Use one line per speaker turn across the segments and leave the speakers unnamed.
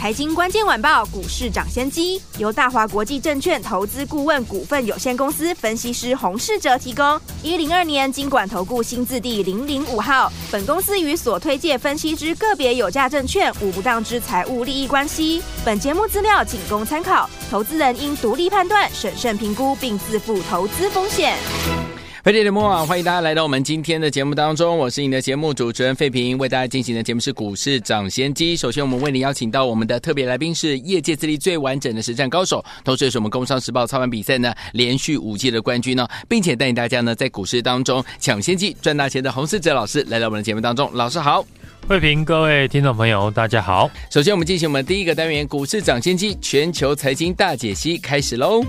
财经关键晚报股市涨先机由大华国际证券投资顾问股份有限公司分析师洪世哲提供。一零二年经管投顾新字第零零五号。本公司与所推介分析之个别有价证券无不当之财务利益关系。本节目资料仅供参考，投资人应独立判断、审慎评估并自负投资风险。
飞碟联播网，欢迎大家来到我们今天的节目当中，我是你的节目主持人费平，为大家进行的节目是股市涨先机。首先，我们为您邀请到我们的特别来宾是业界资历最完整的实战高手，同时也是我们工商时报操盘比赛呢连续五届的冠军呢，并且带领大家呢在股市当中抢先机赚大钱的洪士哲老师来到我们的节目当中。老师好，
费平，各位听众朋友，大家好。
首先，我们进行我们第一个单元股市涨先机全球财经大解析，开始喽。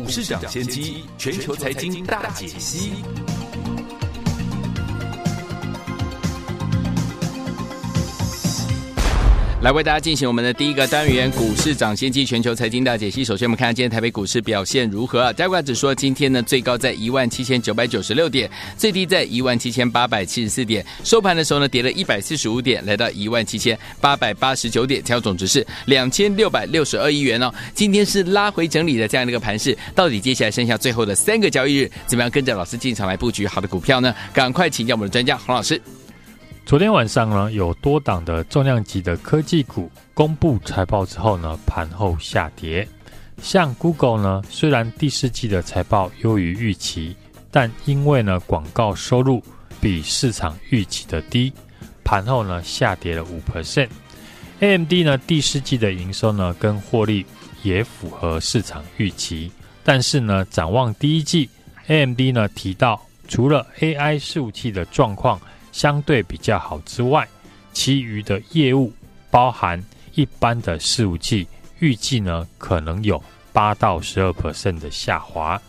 股市抢先机，全球财经大解析。
来为大家进行我们的第一个单元股市涨先机全球财经大解析。首先，我们看今天台北股市表现如何？加权指数今天呢，最高在一万七千九百九十六点，最低在一万七千八百七十四点。收盘的时候呢，跌了一百四十五点，来到一万七千八百八十九点，成交总值是两千六百六十二亿元哦。今天是拉回整理的这样的一个盘势，到底接下来剩下最后的三个交易日，怎么样跟着老师进场来布局好的股票呢？赶快请教我们的专家洪老师。
昨天晚上呢，有多档的重量级的科技股公布财报之后呢，盘后下跌。像 Google 呢，虽然第四季的财报优于预期，但因为呢广告收入比市场预期的低，盘后呢下跌了五 percent。AMD 呢第四季的营收呢跟获利也符合市场预期，但是呢展望第一季，AMD 呢提到除了 AI 伺服器的状况。相对比较好之外，其余的业务包含一般的伺服器，预计呢可能有八到十二 percent 的下滑。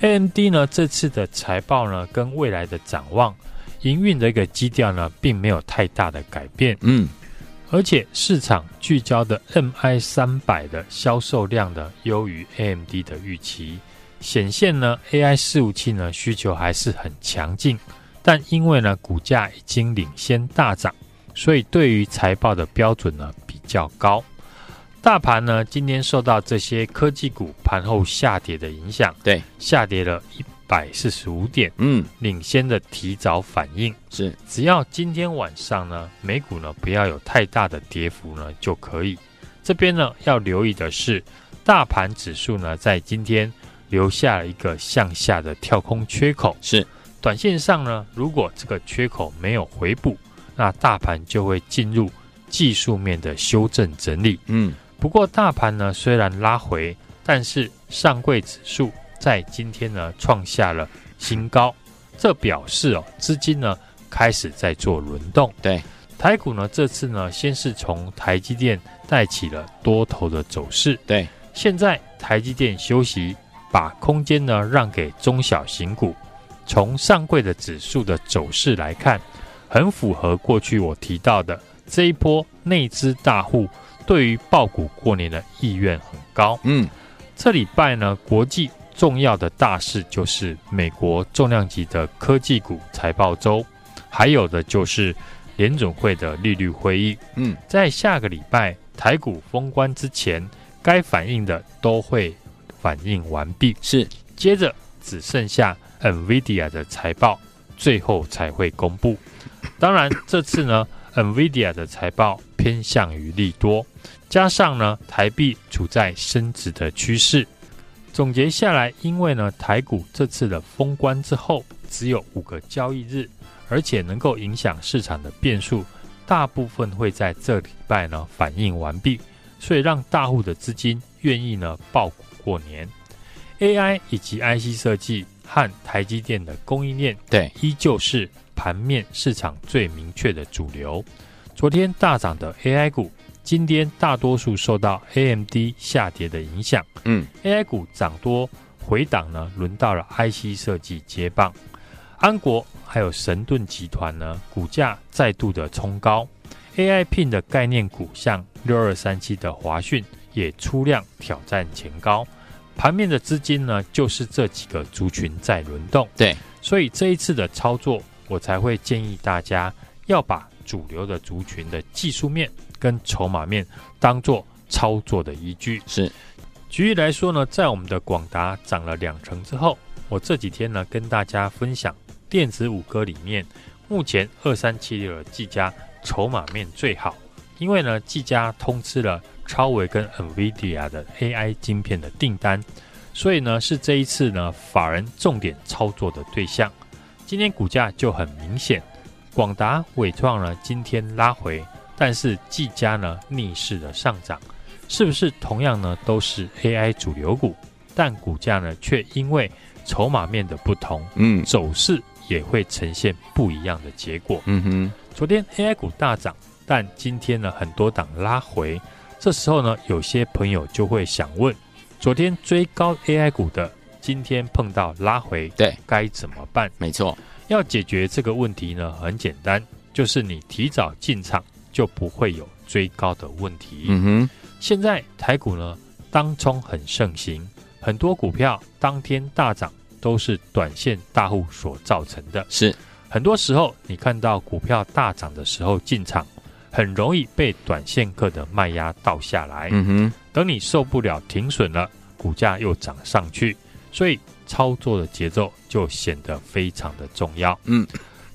AMD 呢这次的财报呢跟未来的展望，营运的一个基调呢并没有太大的改变。嗯，而且市场聚焦的 MI 三百的销售量呢优于 AMD 的预期，显现呢 AI 伺服器呢需求还是很强劲。但因为呢，股价已经领先大涨，所以对于财报的标准呢比较高。大盘呢今天受到这些科技股盘后下跌的影响，
对，
下跌了一百四十五点，嗯，领先的提早反应
是，
只要今天晚上呢美股呢不要有太大的跌幅呢就可以。这边呢要留意的是，大盘指数呢在今天留下了一个向下的跳空缺口，
是。
短线上呢，如果这个缺口没有回补，那大盘就会进入技术面的修正整理。嗯，不过大盘呢虽然拉回，但是上柜指数在今天呢创下了新高，这表示哦资金呢开始在做轮动。
对，
台股呢这次呢先是从台积电带起了多头的走势。
对，
现在台积电休息，把空间呢让给中小型股。从上柜的指数的走势来看，很符合过去我提到的这一波内资大户对于爆股过年的意愿很高。嗯，这礼拜呢，国际重要的大事就是美国重量级的科技股财报周，还有的就是联总会的利率会议。嗯，在下个礼拜台股封关之前，该反应的都会反应完毕。
是，
接着只剩下。NVIDIA 的财报最后才会公布。当然，这次呢，NVIDIA 的财报偏向于利多，加上呢，台币处在升值的趋势。总结下来，因为呢，台股这次的封关之后只有五个交易日，而且能够影响市场的变数，大部分会在这礼拜呢反应完毕，所以让大户的资金愿意呢抱股过年。AI 以及 IC 设计。和台积电的供应链，
对，
依旧是盘面市场最明确的主流。昨天大涨的 AI 股，今天大多数受到 AMD 下跌的影响。嗯，AI 股涨多回档呢，轮到了 IC 设计接棒。安国还有神盾集团呢，股价再度的冲高。AI Pin 的概念股，像六二三七的华讯也出量挑战前高。盘面的资金呢，就是这几个族群在轮动。
对，
所以这一次的操作，我才会建议大家要把主流的族群的技术面跟筹码面当做操作的依据。
是，
举例来说呢，在我们的广达涨了两成之后，我这几天呢跟大家分享。电子五哥里面，目前二三七六的技嘉筹码面最好，因为呢，技嘉通知了超微跟 NVIDIA 的 AI 晶片的订单，所以呢，是这一次呢法人重点操作的对象。今天股价就很明显，广达、伟创呢今天拉回，但是技嘉呢逆势的上涨，是不是同样呢都是 AI 主流股，但股价呢却因为筹码面的不同，嗯，走势。也会呈现不一样的结果。嗯哼，昨天 AI 股大涨，但今天呢很多档拉回。这时候呢，有些朋友就会想问：昨天追高 AI 股的，今天碰到拉回，
对，
该怎么办？
没错，
要解决这个问题呢，很简单，就是你提早进场，就不会有追高的问题。嗯哼，现在台股呢，当冲很盛行，很多股票当天大涨。都是短线大户所造成的。
是，
很多时候你看到股票大涨的时候进场，很容易被短线客的卖压倒下来。嗯哼，等你受不了停损了，股价又涨上去，所以操作的节奏就显得非常的重要。嗯，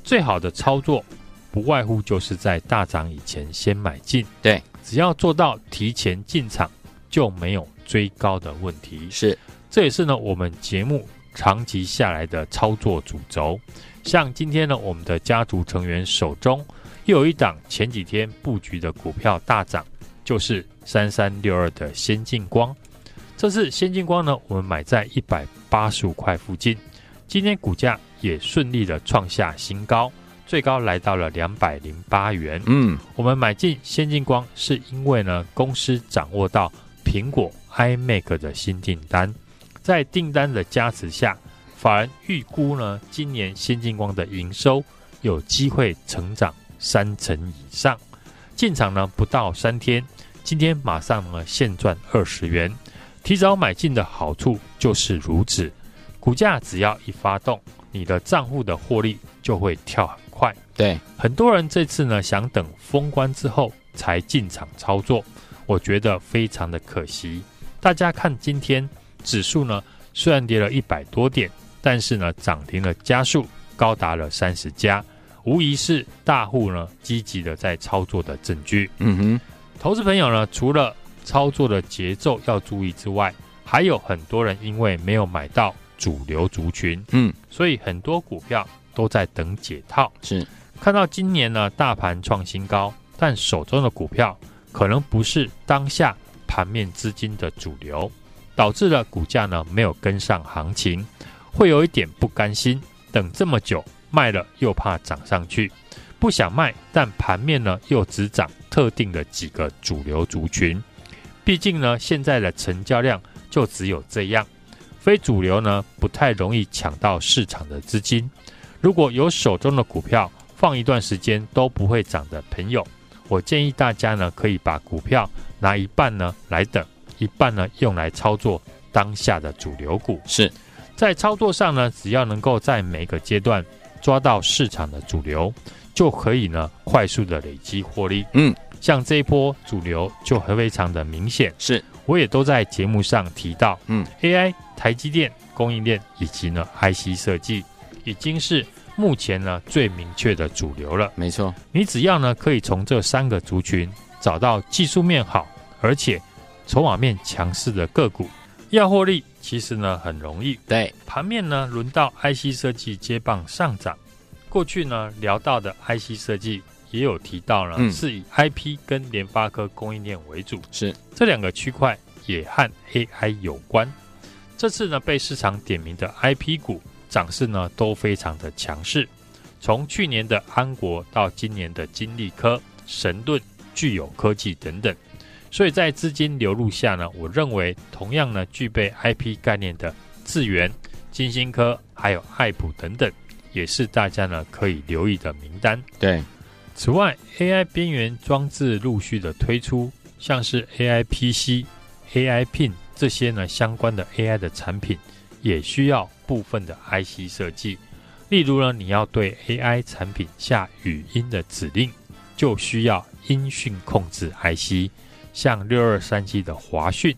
最好的操作不外乎就是在大涨以前先买进。
对，
只要做到提前进场，就没有追高的问题。
是，
这也是呢我们节目。长期下来的操作主轴，像今天呢，我们的家族成员手中又有一档前几天布局的股票大涨，就是三三六二的先进光。这次先进光呢，我们买在一百八十五块附近，今天股价也顺利的创下新高，最高来到了两百零八元。嗯，我们买进先进光是因为呢，公司掌握到苹果 iMac 的新订单。在订单的加持下，法人预估呢，今年先进光的营收有机会成长三成以上。进场呢不到三天，今天马上呢现赚二十元。提早买进的好处就是如此，股价只要一发动，你的账户的获利就会跳很快。
对，
很多人这次呢想等封关之后才进场操作，我觉得非常的可惜。大家看今天。指数呢虽然跌了一百多点，但是呢涨停的家数高达了三十家，无疑是大户呢积极的在操作的证据。嗯哼，投资朋友呢除了操作的节奏要注意之外，还有很多人因为没有买到主流族群，嗯，所以很多股票都在等解套。
是，
看到今年呢大盘创新高，但手中的股票可能不是当下盘面资金的主流。导致了股价呢没有跟上行情，会有一点不甘心。等这么久卖了又怕涨上去，不想卖，但盘面呢又只涨特定的几个主流族群。毕竟呢现在的成交量就只有这样，非主流呢不太容易抢到市场的资金。如果有手中的股票放一段时间都不会涨的朋友，我建议大家呢可以把股票拿一半呢来等。一半呢，用来操作当下的主流股。
是
在操作上呢，只要能够在每个阶段抓到市场的主流，就可以呢快速的累积获利。嗯，像这一波主流就很非常的明显。
是，
我也都在节目上提到。嗯，AI、台积电、供应链以及呢 IC 设计，已经是目前呢最明确的主流了。
没错，
你只要呢可以从这三个族群找到技术面好，而且。筹码面强势的个股要获利，其实呢很容易。
对，
盘面呢轮到 IC 设计接棒上涨。过去呢聊到的 IC 设计也有提到呢，嗯、是以 IP 跟联发科供应链为主，
是
这两个区块也和 AI 有关。这次呢被市场点名的 IP 股涨势呢都非常的强势，从去年的安国到今年的金利科、神盾、聚友科技等等。所以在资金流入下呢，我认为同样呢具备 IP 概念的智源、金星科还有爱普等等，也是大家呢可以留意的名单。
对，
此外，AI 边缘装置陆续的推出，像是 AI PC、AI Pin 这些呢相关的 AI 的产品，也需要部分的 IC 设计。例如呢，你要对 AI 产品下语音的指令，就需要音讯控制 IC，像六二三七的华讯、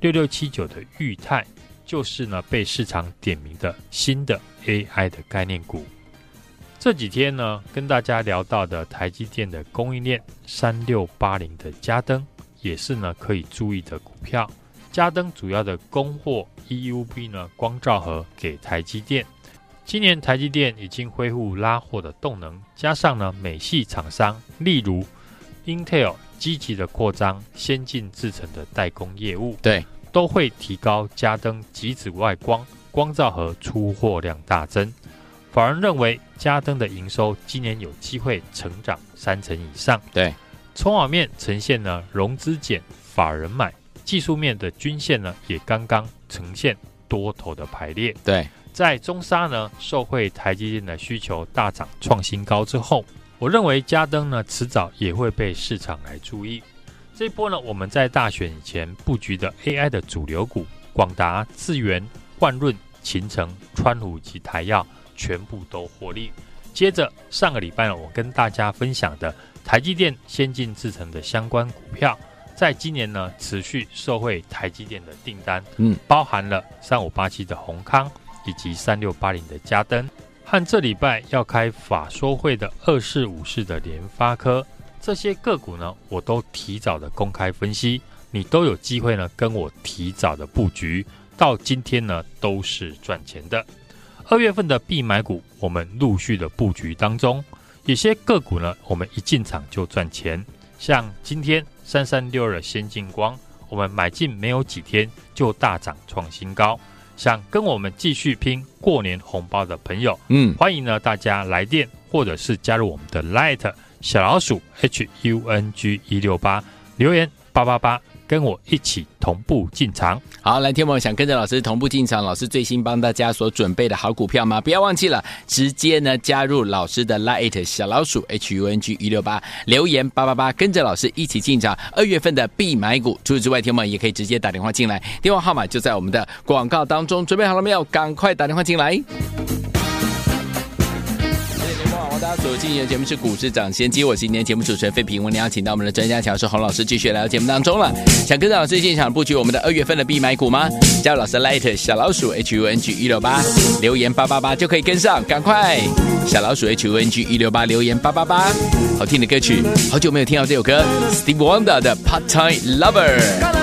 六六七九的裕泰。就是呢，被市场点名的新的 AI 的概念股。这几天呢，跟大家聊到的台积电的供应链三六八零的嘉登，也是呢可以注意的股票。嘉登主要的供货 EUV 呢光罩盒给台积电。今年台积电已经恢复拉货的动能，加上呢美系厂商，例如 Intel 积极的扩张先进制程的代工业务。
对。
都会提高嘉登极紫外光光照和出货量大增，法人认为嘉登的营收今年有机会成长三成以上。
对，
筹码面呈现呢融资减，法人买，技术面的均线呢也刚刚呈现多头的排列。
对，
在中沙呢受惠台积电的需求大涨创新高之后，我认为嘉登呢迟早也会被市场来注意。这一波呢，我们在大选以前布局的 AI 的主流股，广达、智源、万润、勤诚、川湖及台药全部都获利。接着上个礼拜呢，我跟大家分享的台积电先进制程的相关股票，在今年呢持续受惠台积电的订单，嗯，包含了三五八七的宏康以及三六八零的嘉登，和这礼拜要开法说会的二四五四的联发科。这些个股呢，我都提早的公开分析，你都有机会呢跟我提早的布局，到今天呢都是赚钱的。二月份的必买股，我们陆续的布局当中，有些个股呢，我们一进场就赚钱，像今天三三六二的先进光，我们买进没有几天就大涨创新高。想跟我们继续拼过年红包的朋友，嗯，欢迎呢大家来电或者是加入我们的 Light。小老鼠 H U N G 一六八留言八八八，跟我一起同步进场。
好，来天梦想跟着老师同步进场，老师最新帮大家所准备的好股票吗？不要忘记了，直接呢加入老师的 Light 小老鼠 H U N G 一六八留言八八八，跟着老师一起进场。二月份的必买股，除此之外，天梦也可以直接打电话进来，电话号码就在我们的广告当中。准备好了没有？赶快打电话进来。所进行的节目是股市涨先机，我是今天节目主持人费平，我们邀请到我们的专家讲师洪老师继续来到节目当中了。想跟着老师进场布局我们的二月份的必买股吗？加入老师 Light 小老鼠 H U N G 一六八留言八八八就可以跟上，赶快小老鼠 H U N G 一六八留言八八八，好听的歌曲，好久没有听到这首歌，Steve Wonder 的 Part Time Lover。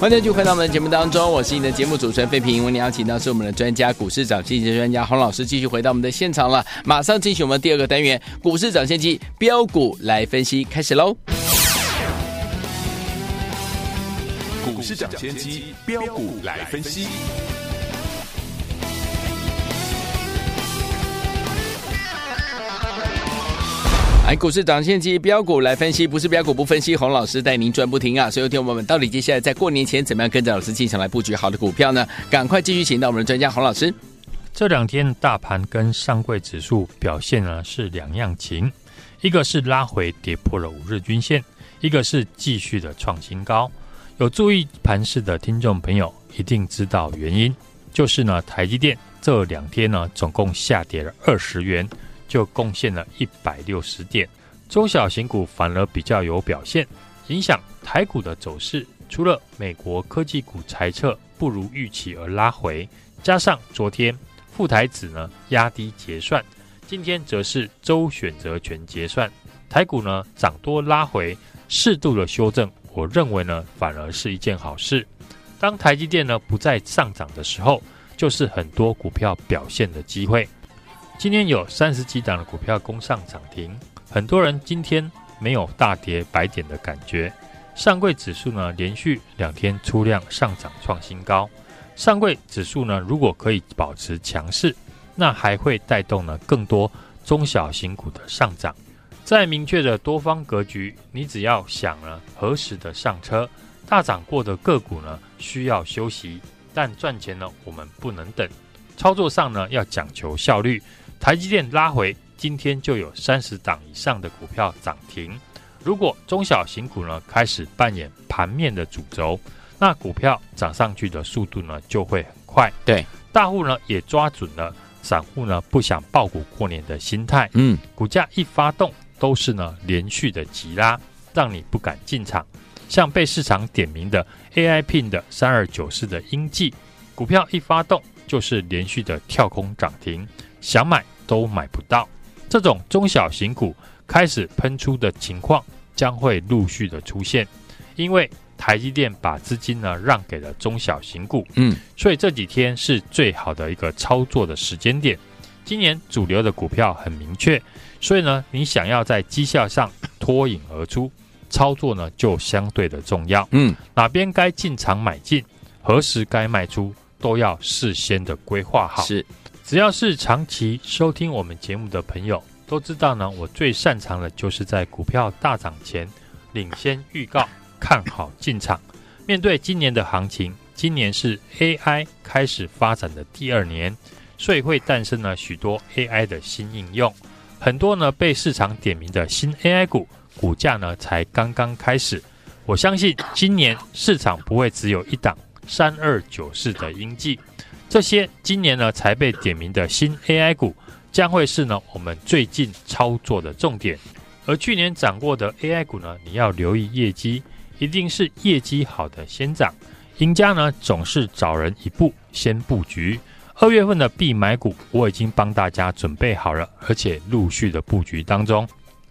欢迎继续回到我们的节目当中，我是你的节目主持人费平。为你邀请到是我们的专家股市涨先机专家洪老师，继续回到我们的现场了。马上进行我们第二个单元股市涨先机标股来分析，开始喽！
股市涨先机标股来分析。
来，股市涨先机标股来分析，不是标股不分析。洪老师带您赚不停啊！所以，听我们到底接下来在过年前怎么样跟着老师进场来布局好的股票呢？赶快继续请到我们的专家洪老师。
这两天大盘跟上柜指数表现呢是两样情，一个是拉回跌破了五日均线，一个是继续的创新高。有注意盘势的听众朋友一定知道原因，就是呢台积电这两天呢总共下跌了二十元。就贡献了一百六十点，中小型股反而比较有表现，影响台股的走势。除了美国科技股裁撤不如预期而拉回，加上昨天富台指呢压低结算，今天则是周选择权结算，台股呢涨多拉回，适度的修正，我认为呢反而是一件好事。当台积电呢不再上涨的时候，就是很多股票表现的机会。今天有三十几档的股票攻上涨停，很多人今天没有大跌百点的感觉。上柜指数呢，连续两天出量上涨创新高。上柜指数呢，如果可以保持强势，那还会带动呢更多中小型股的上涨。在明确的多方格局，你只要想了何时的上车，大涨过的个股呢需要休息，但赚钱呢我们不能等。操作上呢要讲求效率。台积电拉回，今天就有三十档以上的股票涨停。如果中小型股呢开始扮演盘面的主轴，那股票涨上去的速度呢就会很快。
对，
大户呢也抓准了散户呢不想抱股过年的心态。
嗯，
股价一发动都是呢连续的急拉，让你不敢进场。像被市场点名的 AI Pin 的三二九四的英记，股票一发动就是连续的跳空涨停。想买都买不到，这种中小型股开始喷出的情况将会陆续的出现，因为台积电把资金呢让给了中小型股，
嗯，
所以这几天是最好的一个操作的时间点。今年主流的股票很明确，所以呢，你想要在绩效上脱颖而出，操作呢就相对的重要，
嗯，
哪边该进场买进，何时该卖出，都要事先的规划好，
是。
只要是长期收听我们节目的朋友都知道呢，我最擅长的就是在股票大涨前领先预告，看好进场。面对今年的行情，今年是 AI 开始发展的第二年，所以会诞生了许多 AI 的新应用。很多呢被市场点名的新 AI 股，股价呢才刚刚开始。我相信今年市场不会只有一档三二九四的英记。这些今年呢才被点名的新 AI 股，将会是呢我们最近操作的重点。而去年涨过的 AI 股呢，你要留意业绩，一定是业绩好的先涨。赢家呢总是早人一步先布局。二月份的必买股，我已经帮大家准备好了，而且陆续的布局当中，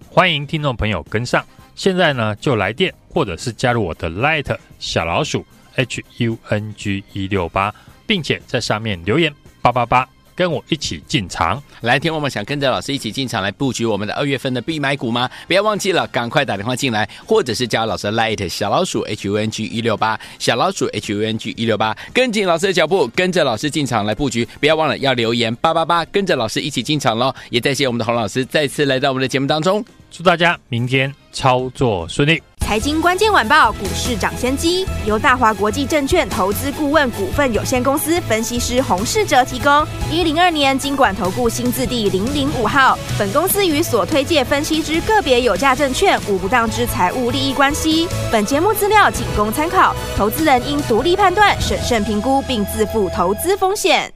欢迎听众朋友跟上。现在呢就来电，或者是加入我的 Light 小老鼠 H U N G 一六八。并且在上面留言八八八，跟我一起进场。
来听我们想跟着老师一起进场来布局我们的二月份的必买股吗？不要忘记了，赶快打电话进来，或者是加老师的 Light 小老鼠 H U N G 一六八小老鼠 H U N G 一六八，跟紧老师的脚步，跟着老师进场来布局。不要忘了要留言八八八，跟着老师一起进场喽。也再谢我们的洪老师再次来到我们的节目当中，
祝大家明天操作顺利。
财经关键晚报股市涨先机由大华国际证券投资顾问股份有限公司分析师洪世哲提供。一零二年金管投顾新字第零零五号。本公司与所推介分析之个别有价证券无不当之财务利益关系。本节目资料仅供参考，投资人应独立判断、审慎评估，并自负投资风险。